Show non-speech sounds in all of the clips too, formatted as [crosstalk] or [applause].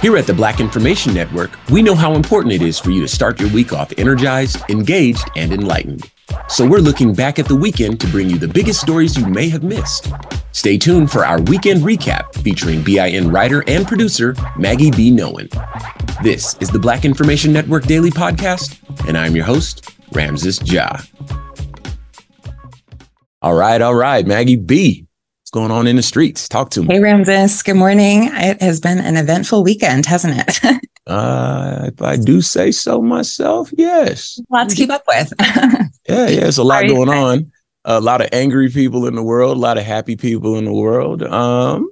Here at the Black Information Network, we know how important it is for you to start your week off energized, engaged, and enlightened. So we're looking back at the weekend to bring you the biggest stories you may have missed. Stay tuned for our weekend recap featuring BIN writer and producer Maggie B. Nolan. This is the Black Information Network Daily Podcast, and I'm your host, Ramses Ja. All right, all right, Maggie B. What's going on in the streets? Talk to me. Hey, Ramses. Good morning. It has been an eventful weekend, hasn't it? [laughs] uh, if I do say so myself, yes. A lot to keep up with. [laughs] yeah, yeah, it's a lot going on. A lot of angry people in the world, a lot of happy people in the world. Um,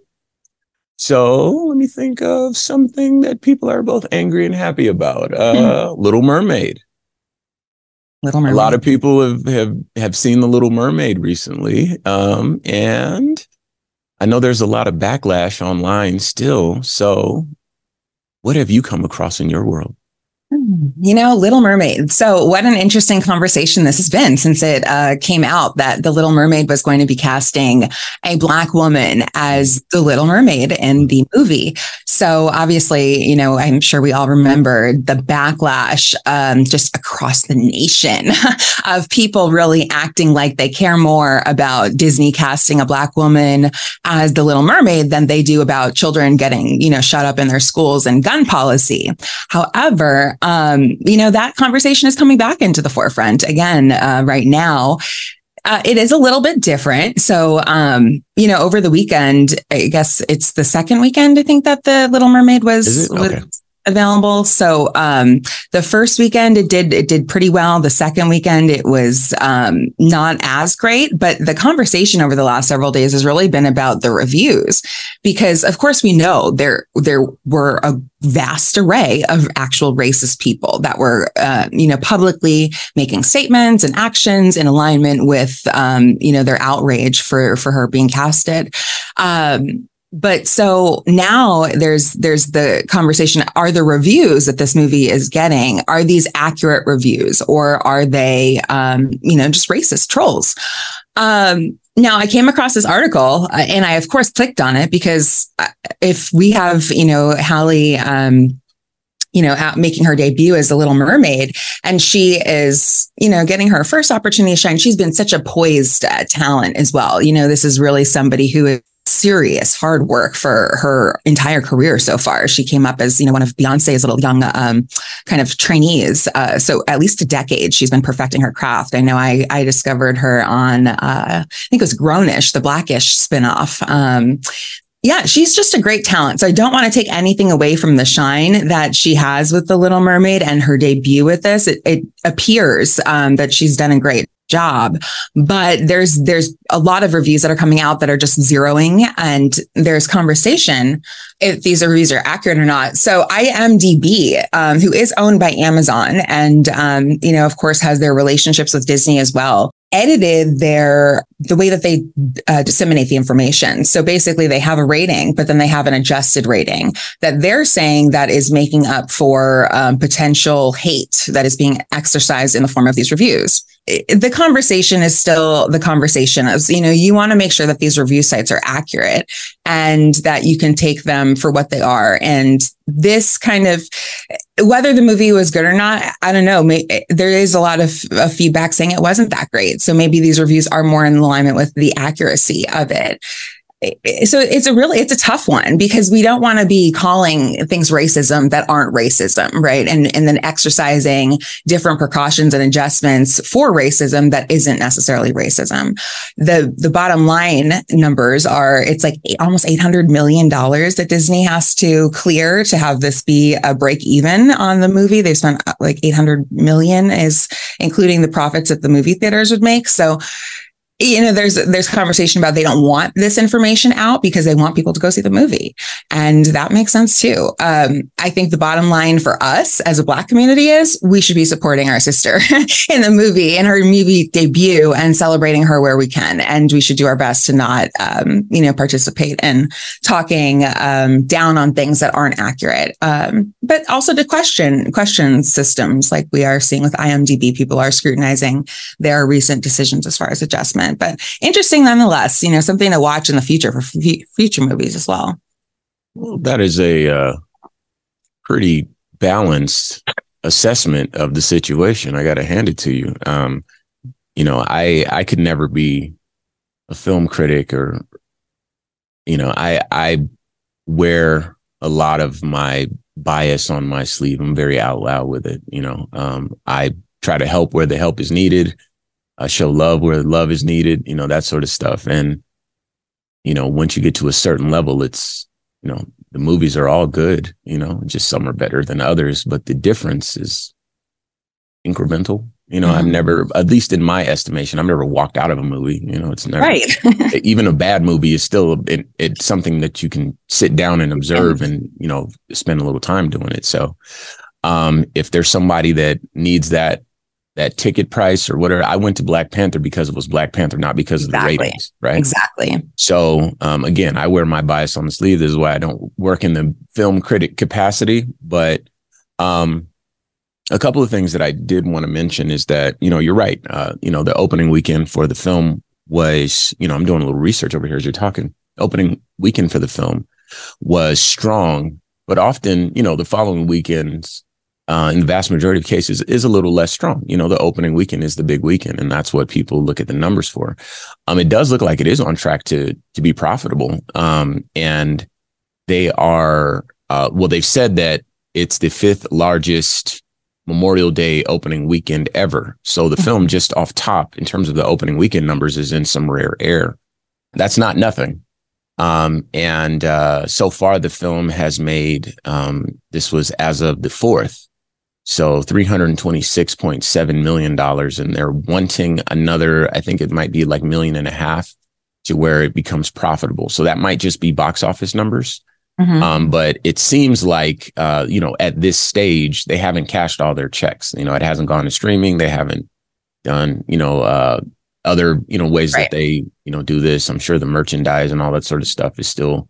so let me think of something that people are both angry and happy about. Uh, hmm. Little Mermaid. Little Mermaid. A lot of people have have have seen the Little Mermaid recently, um, and I know there's a lot of backlash online still. So, what have you come across in your world? You know, Little Mermaid. So, what an interesting conversation this has been since it uh, came out that the Little Mermaid was going to be casting a Black woman as the Little Mermaid in the movie. So, obviously, you know, I'm sure we all remember the backlash um, just across the nation [laughs] of people really acting like they care more about Disney casting a Black woman as the Little Mermaid than they do about children getting, you know, shut up in their schools and gun policy. However, um, you know, that conversation is coming back into the forefront again uh, right now. Uh, it is a little bit different. So, um, you know, over the weekend, I guess it's the second weekend, I think that the Little Mermaid was, okay. Available. So um, the first weekend it did it did pretty well. The second weekend it was um, not as great, but the conversation over the last several days has really been about the reviews because of course we know there there were a vast array of actual racist people that were uh, you know publicly making statements and actions in alignment with um, you know their outrage for for her being casted. Um, but so now there's there's the conversation are the reviews that this movie is getting are these accurate reviews or are they um, you know just racist trolls um, now i came across this article uh, and i of course clicked on it because uh, if we have you know halle um, you know, out making her debut as a Little Mermaid, and she is, you know, getting her first opportunity to shine. She's been such a poised uh, talent as well. You know, this is really somebody who is serious hard work for her entire career so far. She came up as, you know, one of Beyonce's little young um, kind of trainees. Uh, so at least a decade she's been perfecting her craft. I know I, I discovered her on, uh, I think it was Grownish, the Blackish spinoff. Um, yeah, she's just a great talent. So I don't want to take anything away from the shine that she has with The Little Mermaid and her debut with this. It, it appears um, that she's done a great job but there's there's a lot of reviews that are coming out that are just zeroing and there's conversation if these reviews are accurate or not so imdb um, who is owned by amazon and um, you know of course has their relationships with disney as well edited their the way that they uh, disseminate the information. So basically, they have a rating, but then they have an adjusted rating that they're saying that is making up for um, potential hate that is being exercised in the form of these reviews the conversation is still the conversation of, you know, you want to make sure that these review sites are accurate and that you can take them for what they are. And this kind of, whether the movie was good or not, I don't know. May, there is a lot of, of feedback saying it wasn't that great. So maybe these reviews are more in alignment with the accuracy of it so it's a really it's a tough one because we don't want to be calling things racism that aren't racism right? And and then exercising different precautions and adjustments for racism that isn't necessarily racism. The the bottom line numbers are it's like almost 800 million dollars that disney has to clear to have this be a break even on the movie. They spent uh, like 800 million is including the profits that the movie theaters would make. So you know there's there's conversation about they don't want this information out because they want people to go see the movie. And that makes sense too. Um, i think the bottom line for us as a black community is we should be supporting our sister [laughs] in the movie in her movie debut and celebrating her where we can. And we should do our best to not um, you know participate in talking um, down on things that aren't accurate. Um, but also to question question systems like we are seeing with imdb people are scrutinizing their recent decisions as far as adjustment but interesting nonetheless. You know, something to watch in the future for f- future movies as well. Well, that is a uh, pretty balanced assessment of the situation. I got to hand it to you. Um, you know, I I could never be a film critic or, you know, I I wear a lot of my bias on my sleeve. I'm very out loud with it. You know, um, I try to help where the help is needed uh, show love where love is needed, you know, that sort of stuff. And, you know, once you get to a certain level, it's, you know, the movies are all good, you know, just some are better than others, but the difference is incremental. You know, mm-hmm. I've never, at least in my estimation, I've never walked out of a movie. You know, it's never, right. [laughs] even a bad movie is still, it, it's something that you can sit down and observe and, you know, spend a little time doing it. So, um, if there's somebody that needs that that ticket price or whatever. I went to Black Panther because it was Black Panther, not because exactly. of the ratings, right? Exactly. So um, again, I wear my bias on the sleeve. This is why I don't work in the film critic capacity. But um, a couple of things that I did want to mention is that you know you're right. Uh, you know the opening weekend for the film was you know I'm doing a little research over here as you're talking. Opening weekend for the film was strong, but often you know the following weekends uh, in the vast majority of cases is a little less strong. You know, the opening weekend is the big weekend, and that's what people look at the numbers for. Um, it does look like it is on track to to be profitable. Um, and they are uh, well, they've said that it's the fifth largest Memorial Day opening weekend ever. So the film, just off top in terms of the opening weekend numbers, is in some rare air. That's not nothing. Um, and uh, so far, the film has made um, this was as of the fourth so $326.7 million. And they're wanting another, I think it might be like million and a half to where it becomes profitable. So that might just be box office numbers. Mm-hmm. Um, but it seems like, uh, you know, at this stage, they haven't cashed all their checks. You know, it hasn't gone to streaming. They haven't done, you know, uh, other, you know, ways right. that they, you know, do this. I'm sure the merchandise and all that sort of stuff is still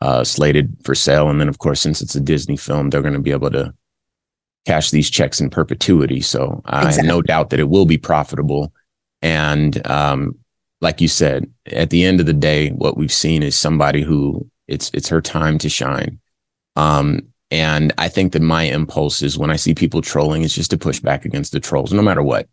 uh, slated for sale. And then, of course, since it's a Disney film, they're going to be able to cash these checks in perpetuity. So I have no doubt that it will be profitable. And um, like you said, at the end of the day, what we've seen is somebody who it's it's her time to shine. Um, and I think that my impulse is when I see people trolling, is just to push back against the trolls, no matter what.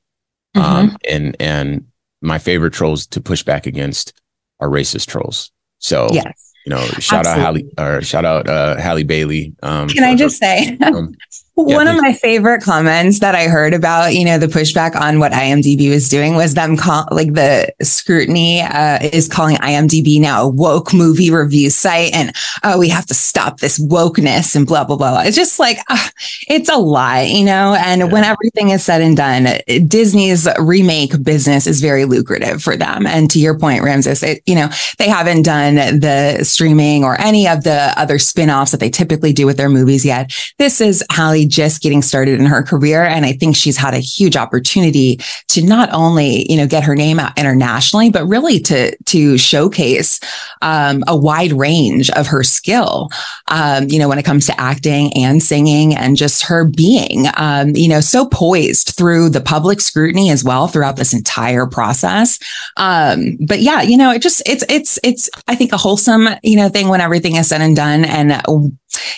Mm-hmm. Um, and and my favorite trolls to push back against are racist trolls. So yes. you know, shout Absolutely. out Halle or shout out uh, Halle Bailey. Um, Can I just her, say? um, [laughs] yeah, One of my favorite comments that I heard about, you know, the pushback on what IMDb was doing was them call like the scrutiny uh, is calling IMDb now a woke movie review site, and oh, we have to stop this wokeness and blah blah blah. It's just like uh, it's a lie, you know. And yeah. when everything is said and done, Disney's remake business is very lucrative for them. And to your point, Ramses, it, you know, they haven't done the streaming or any of the other spin-offs that they typically do with their movies yet. This is Halle just getting started in her career. And I think she's had a huge opportunity to not only, you know, get her name out internationally, but really to, to showcase, um, a wide range of her skill, um, you know, when it comes to acting and singing and just her being, um, you know, so poised through the public scrutiny as well throughout this entire process. Um, but yeah, you know, it just, it's, it's, it's, I think a wholesome, you know, thing when everything is said and done. And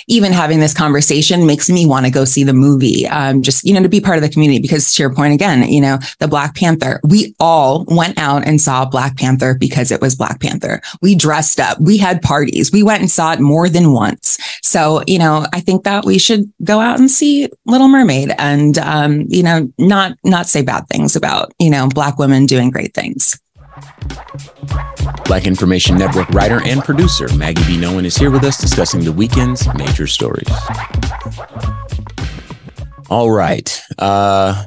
even having this conversation makes me want to go see the movie, um, just, you know, to be part of the community. Because to your point again, you know, the Black Panther, we all went out and saw Black Panther because it was Black Panther. We dressed up, we had parties, we went and saw it more than once. So, you know, I think that we should go out and see Little Mermaid and, um, you know, not, not say bad things about, you know, Black women doing great things. Black Information Network writer and producer Maggie B. Nolan is here with us discussing the weekend's major stories. All right. Uh,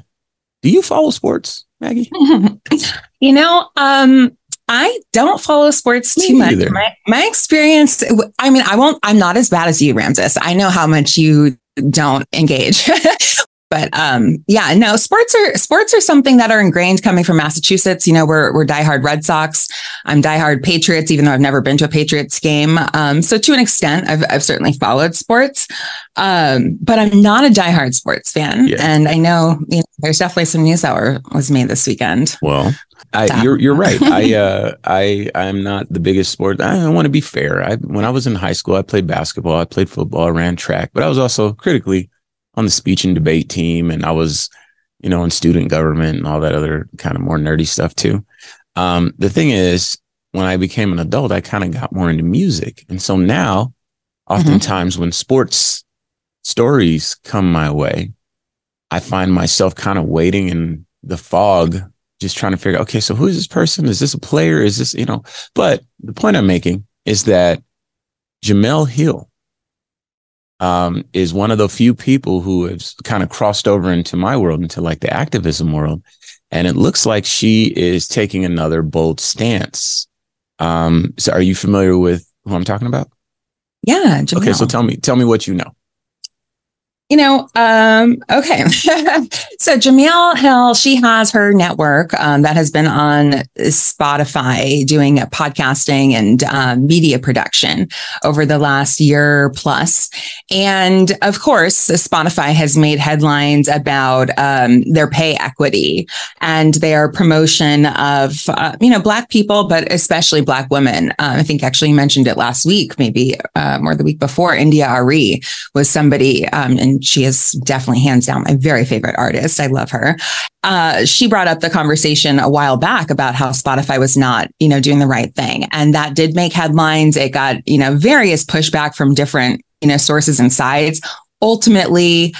do you follow sports, Maggie? [laughs] you know, um, I don't follow sports too much. My, my experience, I mean, I won't, I'm not as bad as you, Ramses. I know how much you don't engage. [laughs] but um, yeah, no, sports are sports are something that are ingrained coming from Massachusetts. You know, we're we're diehard Red Sox. I'm diehard Patriots, even though I've never been to a Patriots game. Um, so to an extent, I've I've certainly followed sports, um, but I'm not a diehard sports fan. Yeah. And I know, you know there's definitely some news that were, was made this weekend. Well, I, you're you're right. I [laughs] uh I I'm not the biggest sport. I want to be fair. I when I was in high school, I played basketball, I played football, I ran track, but I was also critically on the speech and debate team, and I was, you know, in student government and all that other kind of more nerdy stuff too. Um, the thing is, when I became an adult, I kind of got more into music, and so now, mm-hmm. oftentimes mm-hmm. when sports stories come my way, I find myself kind of waiting in the fog, just trying to figure, out, okay, so who is this person? Is this a player? Is this, you know? But the point I'm making is that Jemele Hill um, is one of the few people who has kind of crossed over into my world, into like the activism world. And it looks like she is taking another bold stance. Um, so are you familiar with who I'm talking about? Yeah. Jemele. Okay. So tell me, tell me what you know. You know, um, okay. [laughs] so Jemele Hill, she has her network um, that has been on Spotify doing podcasting and um, media production over the last year plus. And of course, Spotify has made headlines about um, their pay equity and their promotion of, uh, you know, Black people, but especially Black women. Uh, I think actually you mentioned it last week, maybe um, or the week before. India.Arie was somebody, um, she is definitely hands down my very favorite artist. I love her. Uh, she brought up the conversation a while back about how Spotify was not, you know, doing the right thing. And that did make headlines. It got, you know, various pushback from different, you know, sources and sides. Ultimately,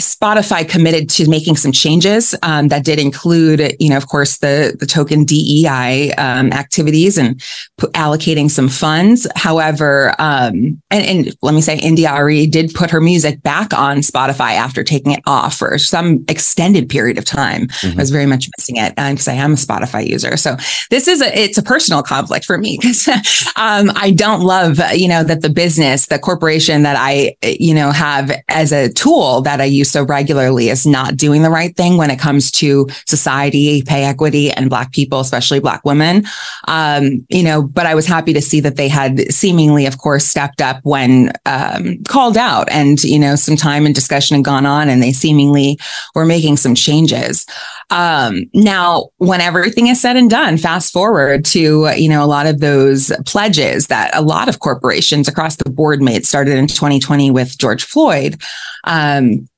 Spotify committed to making some changes um, that did include, you know, of course, the the token DEI um, activities and p- allocating some funds. However, um, and, and, let me say, India.Arie did put her music back on Spotify after taking it off for some extended period of time. Mm-hmm. I was very much missing it because um, I am a Spotify user. So this is a it's a personal conflict for me because [laughs] um, I don't love, you know, that the business, the corporation that I, you know, have as a tool that I use so regularly is not doing the right thing when it comes to society, pay equity, and Black people, especially Black women. Um, you know, but I was happy to see that they had seemingly, of course, stepped up when um, called out and, you know, some time and discussion had gone on and they seemingly were making some changes. Um, now, when everything is said and done, fast forward to, you know, a lot of those pledges that a lot of corporations across the board made started in 2020 with George Floyd. Um,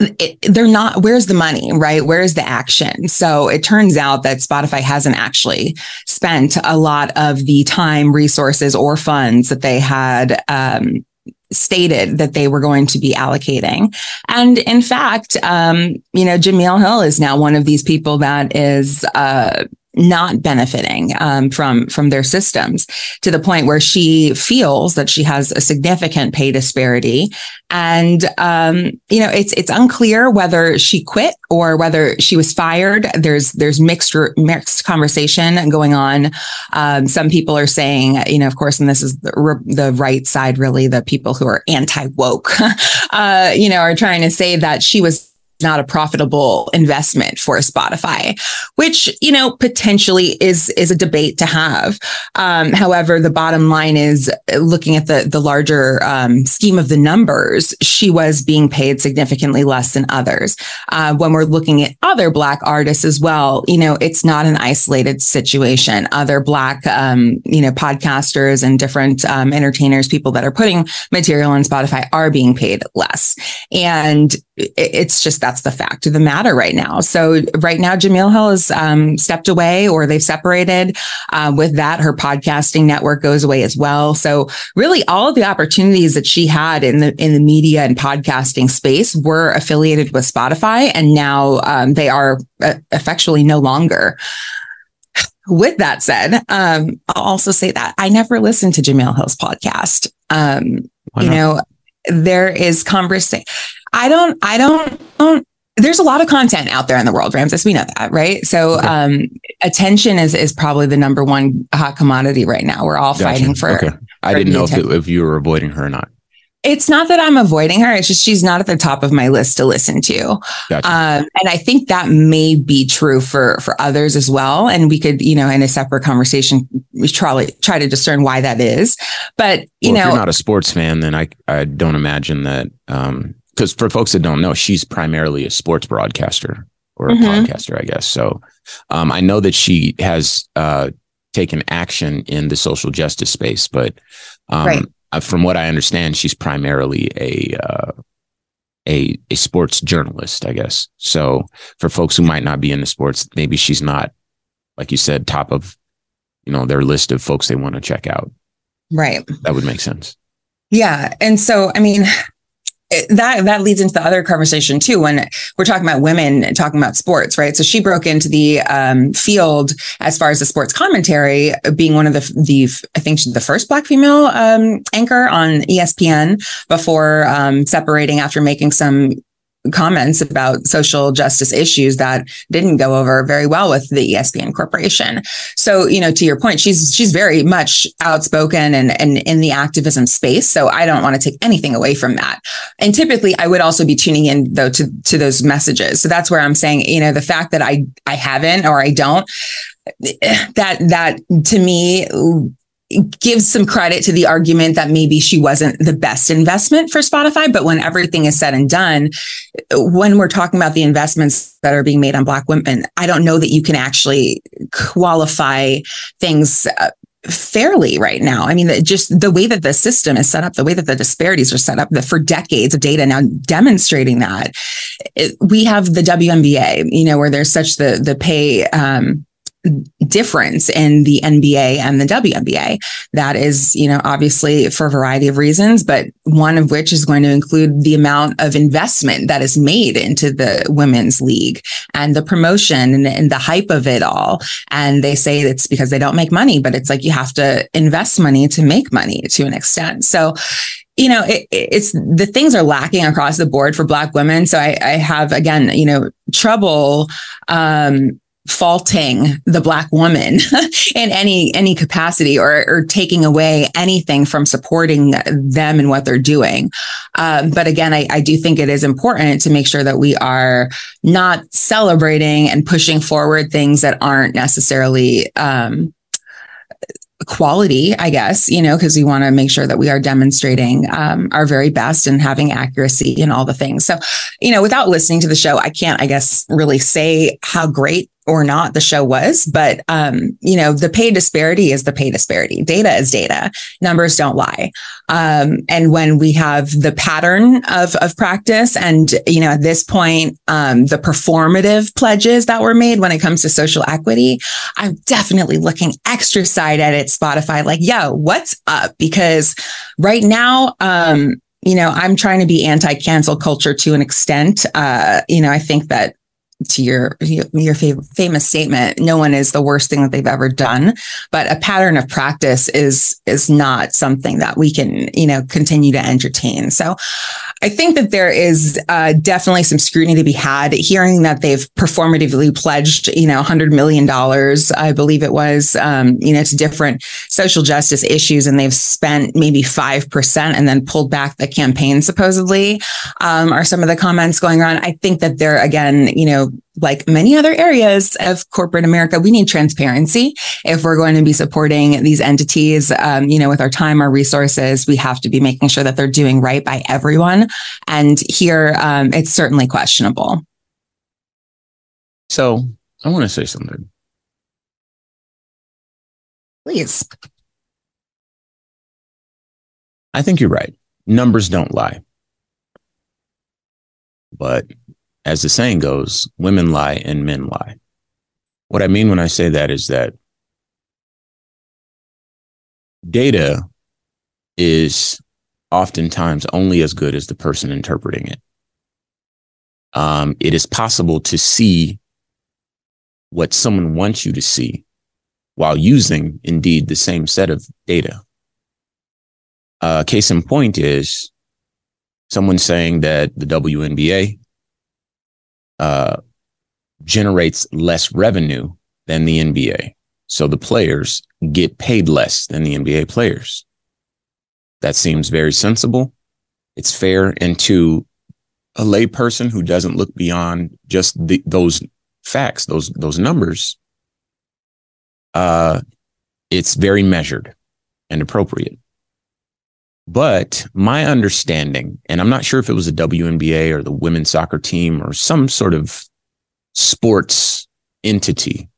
it, they're not where's the money right? Where's the action? So it turns out that spotify hasn't actually spent a lot of the time resources or funds that they had um, stated that they were going to be allocating. And in fact um, you know jemele hill is now one of these people that is uh, not benefiting um, from from their systems to the point where she feels that she has a significant pay disparity. And um, you know it's it's unclear whether she quit or whether she was fired. There's there's mixed mixed conversation going on. Um, some people are saying you know of course and this is the, the right side really the people who are anti woke [laughs] uh, you know are trying to say that she was not a profitable investment for Spotify, which, you know, potentially is, is a debate to have. Um, however, the bottom line is looking at the, the larger um, scheme of the numbers, she was being paid significantly less than others. Uh, when we're looking at other Black artists as well, you know, it's not an isolated situation. Other Black, um, you know, podcasters and different um, entertainers, people that are putting material on Spotify are being paid less. And it's just that's the fact of the matter right now. So right now, Jemele Hill has um, stepped away or they've separated. Uh, with that, her podcasting network goes away as well. So really, all of the opportunities that she had in the in the media and podcasting space were affiliated with Spotify, and now um, they are uh, effectually no longer. With that said, um, I'll also say that I never listened to Jemele Hill's podcast. Um, you know, there is conversation I don't, I don't, don't there's a lot of content out there in the world, Ramses. We know that, right? So, um, attention is is probably the number one hot commodity right now. We're all gotcha. fighting for. Okay. I for didn't know if, it, if you were avoiding her or not. It's not that I'm avoiding her. It's just she's not at the top of my list to listen to. Gotcha. Um, and I think that may be true for for others as well. And we could, you know, in a separate conversation, we try try to discern why that is. But you well, know, if you're not a sports fan, then I I don't imagine that um, because for folks that don't know, she's primarily a sports broadcaster or a mm-hmm. podcaster, I guess. So um, I know that she has uh, taken action in the social justice space, but um, right. Uh, from what I understand, she's primarily a uh, a a sports journalist, I guess. So for folks who might not be into sports, maybe she's not, like you said, top of you know their list of folks they want to check out. Right. That would make sense. Yeah, and so I mean, that that leads into the other conversation too when we're talking about women talking about sports right? So she broke into the um, field as far as the sports commentary being one of the the i think the first black female um, anchor on espn before um, separating after making some comments about social justice issues that didn't go over very well with the ESPN corporation. So, you know, to your point, she's she's very much outspoken and and in the activism space. So I don't want to take anything away from that. And typically I would also be tuning in though to to those messages. So that's where I'm saying, you know, the fact that I I haven't or I don't that that to me gives some credit to the argument that maybe she wasn't the best investment for Spotify. But when everything is said and done, when we're talking about the investments that are being made on Black women, I don't know that you can actually qualify things. Uh, fairly right now. I mean, just the way that the system is set up, the way that the disparities are set up, that for decades of data now demonstrating that it, we have the WNBA, you know, where there's such the the pay um, difference in the NBA and the WNBA. That is, you know, obviously for a variety of reasons, but one of which is going to include the amount of investment that is made into the women's league and the promotion and, and the hype of it all. And they say it's because they don't make money, but it's like you have to invest money to make money to an extent. So, you know, it, it's the things are lacking across the board for Black women. So I, I have again, you know, trouble um, faulting the black woman [laughs] in any any capacity or, or taking away anything from supporting them and what they're doing um, but again I, I do think it is important to make sure that we are not celebrating and pushing forward things that aren't necessarily um, quality, I guess, you know, because we want to make sure that we are demonstrating um, our very best and having accuracy and all the things. So, you know, without listening to the show, I can't, I guess, really say how great or not the show was, but um, you know, the pay disparity is the pay disparity. Data is data. Numbers don't lie. Um, and when we have the pattern of of practice, and you know, at this point, um, the performative pledges that were made when it comes to social equity, I'm definitely looking extra side at it. Spotify, like, yo, what's up? Because right now, um, you know, I'm trying to be anti cancel culture to an extent. Uh, you know, I think that to your your famous statement no one is the worst thing that they've ever done. But a pattern of practice is is not something that we can you know continue to entertain. So i think that there is uh, definitely some scrutiny to be had. Hearing that they've performatively pledged you know 100 million dollars i believe it was um, you know to different social justice issues and they've spent maybe 5% and then pulled back the campaign supposedly um, are some of the comments going around. I think that they're again you know like many other areas of corporate America, we need transparency. If we're going to be supporting these entities, um, you know, with our time, our resources, we have to be making sure that they're doing right by everyone. And here, um, it's certainly questionable. So I want to say something. Please. I think you're right. Numbers don't lie. But as the saying goes, women lie and men lie. What I mean when I say that is that data is oftentimes only as good as the person interpreting it. Um, it is possible to see what someone wants you to see while using indeed the same set of data. Uh, case in point is someone saying that the WNBA uh, generates less revenue than the NBA. So the players get paid less than the NBA players. That seems very sensible. It's fair. And to a layperson who doesn't look beyond just the, those facts, those, those numbers, uh, it's very measured and appropriate. But my understanding, and I'm not sure if it was a WNBA or the women's soccer team or some sort of sports entity.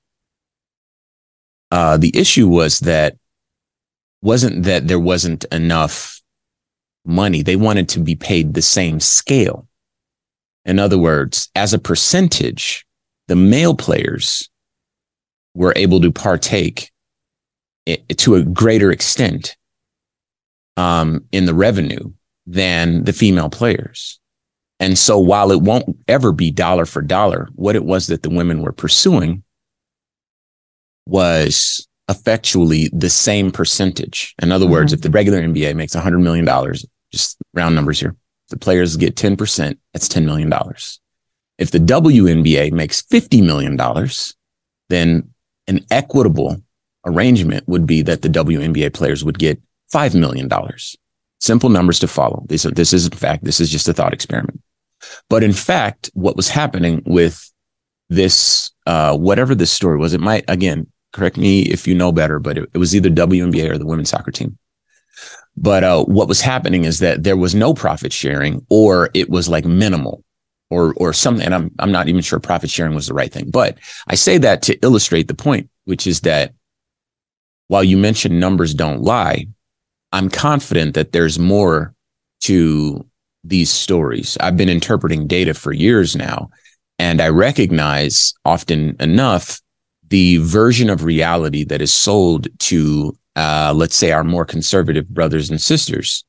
Uh, the issue was that wasn't that there wasn't enough money. They wanted to be paid the same scale. In other words, as a percentage, the male players were able to partake to a greater extent um, in the revenue than the female players. And so while it won't ever be dollar for dollar, what it was that the women were pursuing was effectually the same percentage. In other mm-hmm. words, if the regular NBA makes $100 million, just round numbers here, the players get 10%, that's $10 million. If the WNBA makes $50 million, then an equitable arrangement would be that the WNBA players would get $5 million. Simple numbers to follow. This, this is, in fact, this is just a thought experiment. But in fact, what was happening with this, uh, whatever this story was, it might, again, correct me if you know better, but it, it was either WNBA or the women's soccer team. But uh, what was happening is that there was no profit sharing, or it was like minimal, or or something. And I'm I'm not even sure profit sharing was the right thing. But I say that to illustrate the point, which is that while you mentioned numbers don't lie, I'm confident that there's more to these stories. I've been interpreting data for years now, and I recognize often enough the version of reality that is sold to, uh, let's say, our more conservative brothers and sisters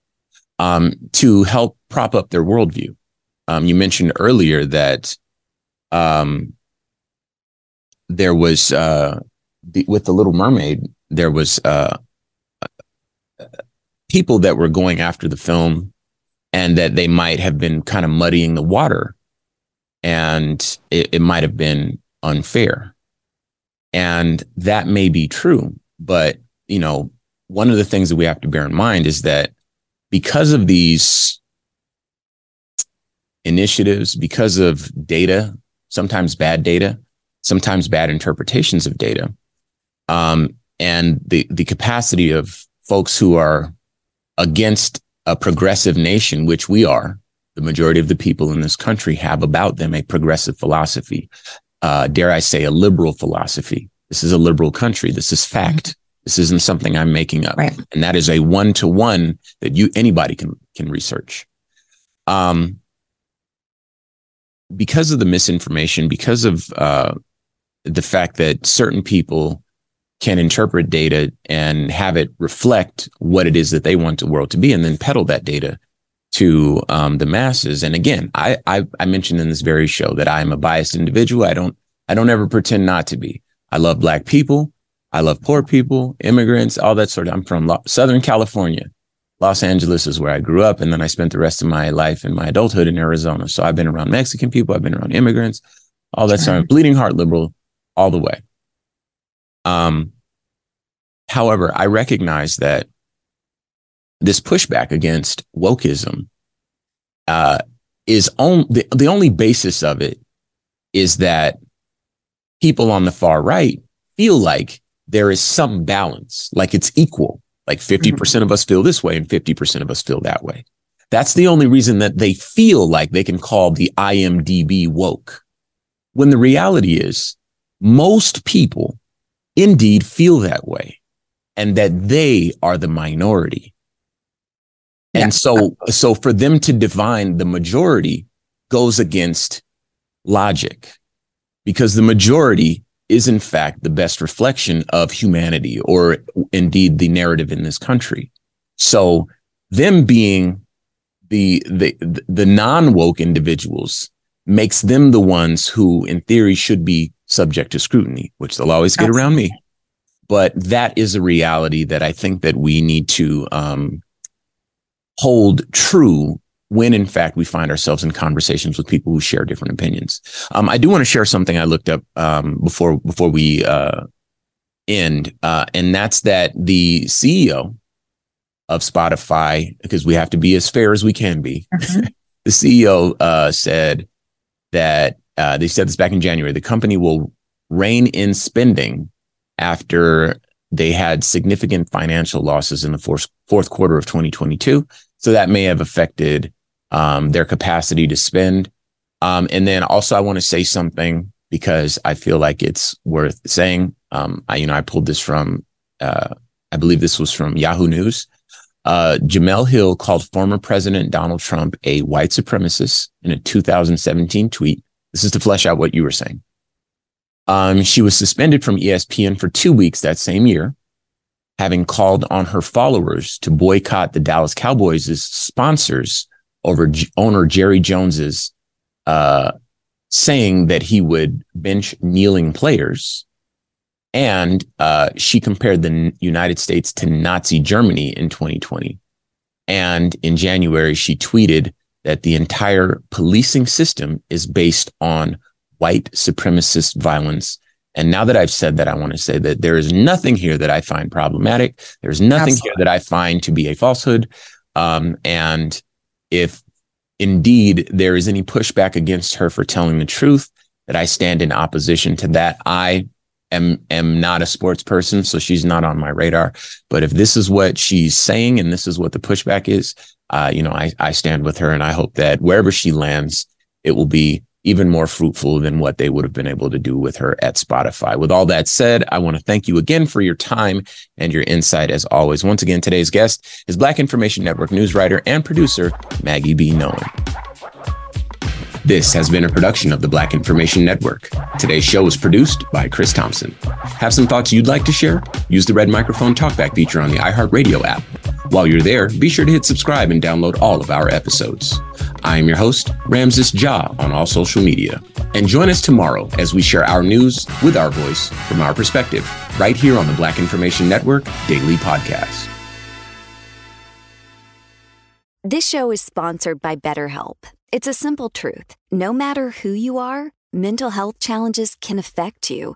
um, to help prop up their worldview. Um, you mentioned earlier that um, there was, uh, the, with The Little Mermaid, there was uh, people that were going after the film and that they might have been kind of muddying the water and it, it might have been unfair. And that may be true. But, you know, one of the things that we have to bear in mind is that because of these initiatives, because of data, sometimes bad data, sometimes bad interpretations of data, um, and the, the capacity of folks who are against a progressive nation, which we are, the majority of the people in this country have about them a progressive philosophy. Uh, dare I say, a liberal philosophy. This is a liberal country. This is fact. Mm-hmm. This isn't something I'm making up. Right. And that is a one to one that you, anybody can, can research. Um, because of the misinformation, because of, uh, the fact that certain people can interpret data and have it reflect what it is that they want the world to be and then peddle that data to um, the masses. And again, I, I I mentioned in this very show that I am a biased individual. I don't I don't ever pretend not to be. I love black people. I love poor people, immigrants, all that sort of. I'm from Southern California. Los Angeles is where I grew up, and then I spent the rest of my life in my adulthood in Arizona. So I've been around Mexican people, I've been around immigrants, all that sort of bleeding heart liberal all the way. Um, however, I recognize that this pushback against wokeism uh, is on the, the only basis of it is that people on the far right feel like there is some balance, like it's equal. Like 50% of us feel this way and 50% of us feel that way. That's the only reason that they feel like they can call the IMDb woke. When the reality is most people indeed feel that way and that they are the minority. And yeah. so, so for them to divine the majority goes against logic because the majority is in fact the best reflection of humanity or indeed the narrative in this country. So them being the the the non-woke individuals makes them the ones who in theory should be subject to scrutiny, which they'll always get Absolutely. around me. But that is a reality that I think that we need to um, hold true when in fact we find ourselves in conversations with people who share different opinions. Um, I do want to share something I looked up um, before before we uh, end, uh, and that's that the CEO of Spotify, because we have to be as fair as we can be. Mm-hmm. [laughs] the CEO uh, said that uh, they said this back in January. The company will rein in spending after they had significant financial losses in the fourth, fourth quarter of 2022. So that may have affected um, their capacity to spend. Um, and then also, I want to say something because I feel like it's worth saying. Um, I, you know, I pulled this from, uh, I believe this was from Yahoo News. Uh, Jemele Hill called former President Donald Trump a white supremacist in a 2017 tweet. This is to flesh out what you were saying. Um, she was suspended from ESPN for two weeks that same year having called on her followers to boycott the Dallas Cowboys' sponsors over G- owner Jerry Jones's uh, saying that he would bench kneeling players. And uh, she compared the United States to Nazi Germany in 2020. And in January, she tweeted that the entire policing system is based on white supremacist violence and now that I've said that, I want to say that there is nothing here that I find problematic. There's nothing Absolutely. here that I find to be a falsehood. Um, and if indeed there is any pushback against her for telling the truth, that I stand in opposition to that. I am am not a sports person, so she's not on my radar. But if this is what she's saying and this is what the pushback is, uh, you know, I I stand with her, and I hope that wherever she lands, it will be even more fruitful than what they would have been able to do with her at Spotify. With all that said, I want to thank you again for your time and your insight as always. Once again, today's guest is Black Information Network news writer and producer Maggie B. Nolan. This has been a production of the Black Information Network. Today's show was produced by Chris Thompson. Have some thoughts you'd like to share? Use the red microphone talkback feature on the iHeartRadio app. While you're there, be sure to hit subscribe and download all of our episodes. I am your host, Ramses Ja, on all social media. And join us tomorrow as we share our news with our voice from our perspective, right here on the Black Information Network Daily Podcast. This show is sponsored by BetterHelp. It's a simple truth. No matter who you are, mental health challenges can affect you,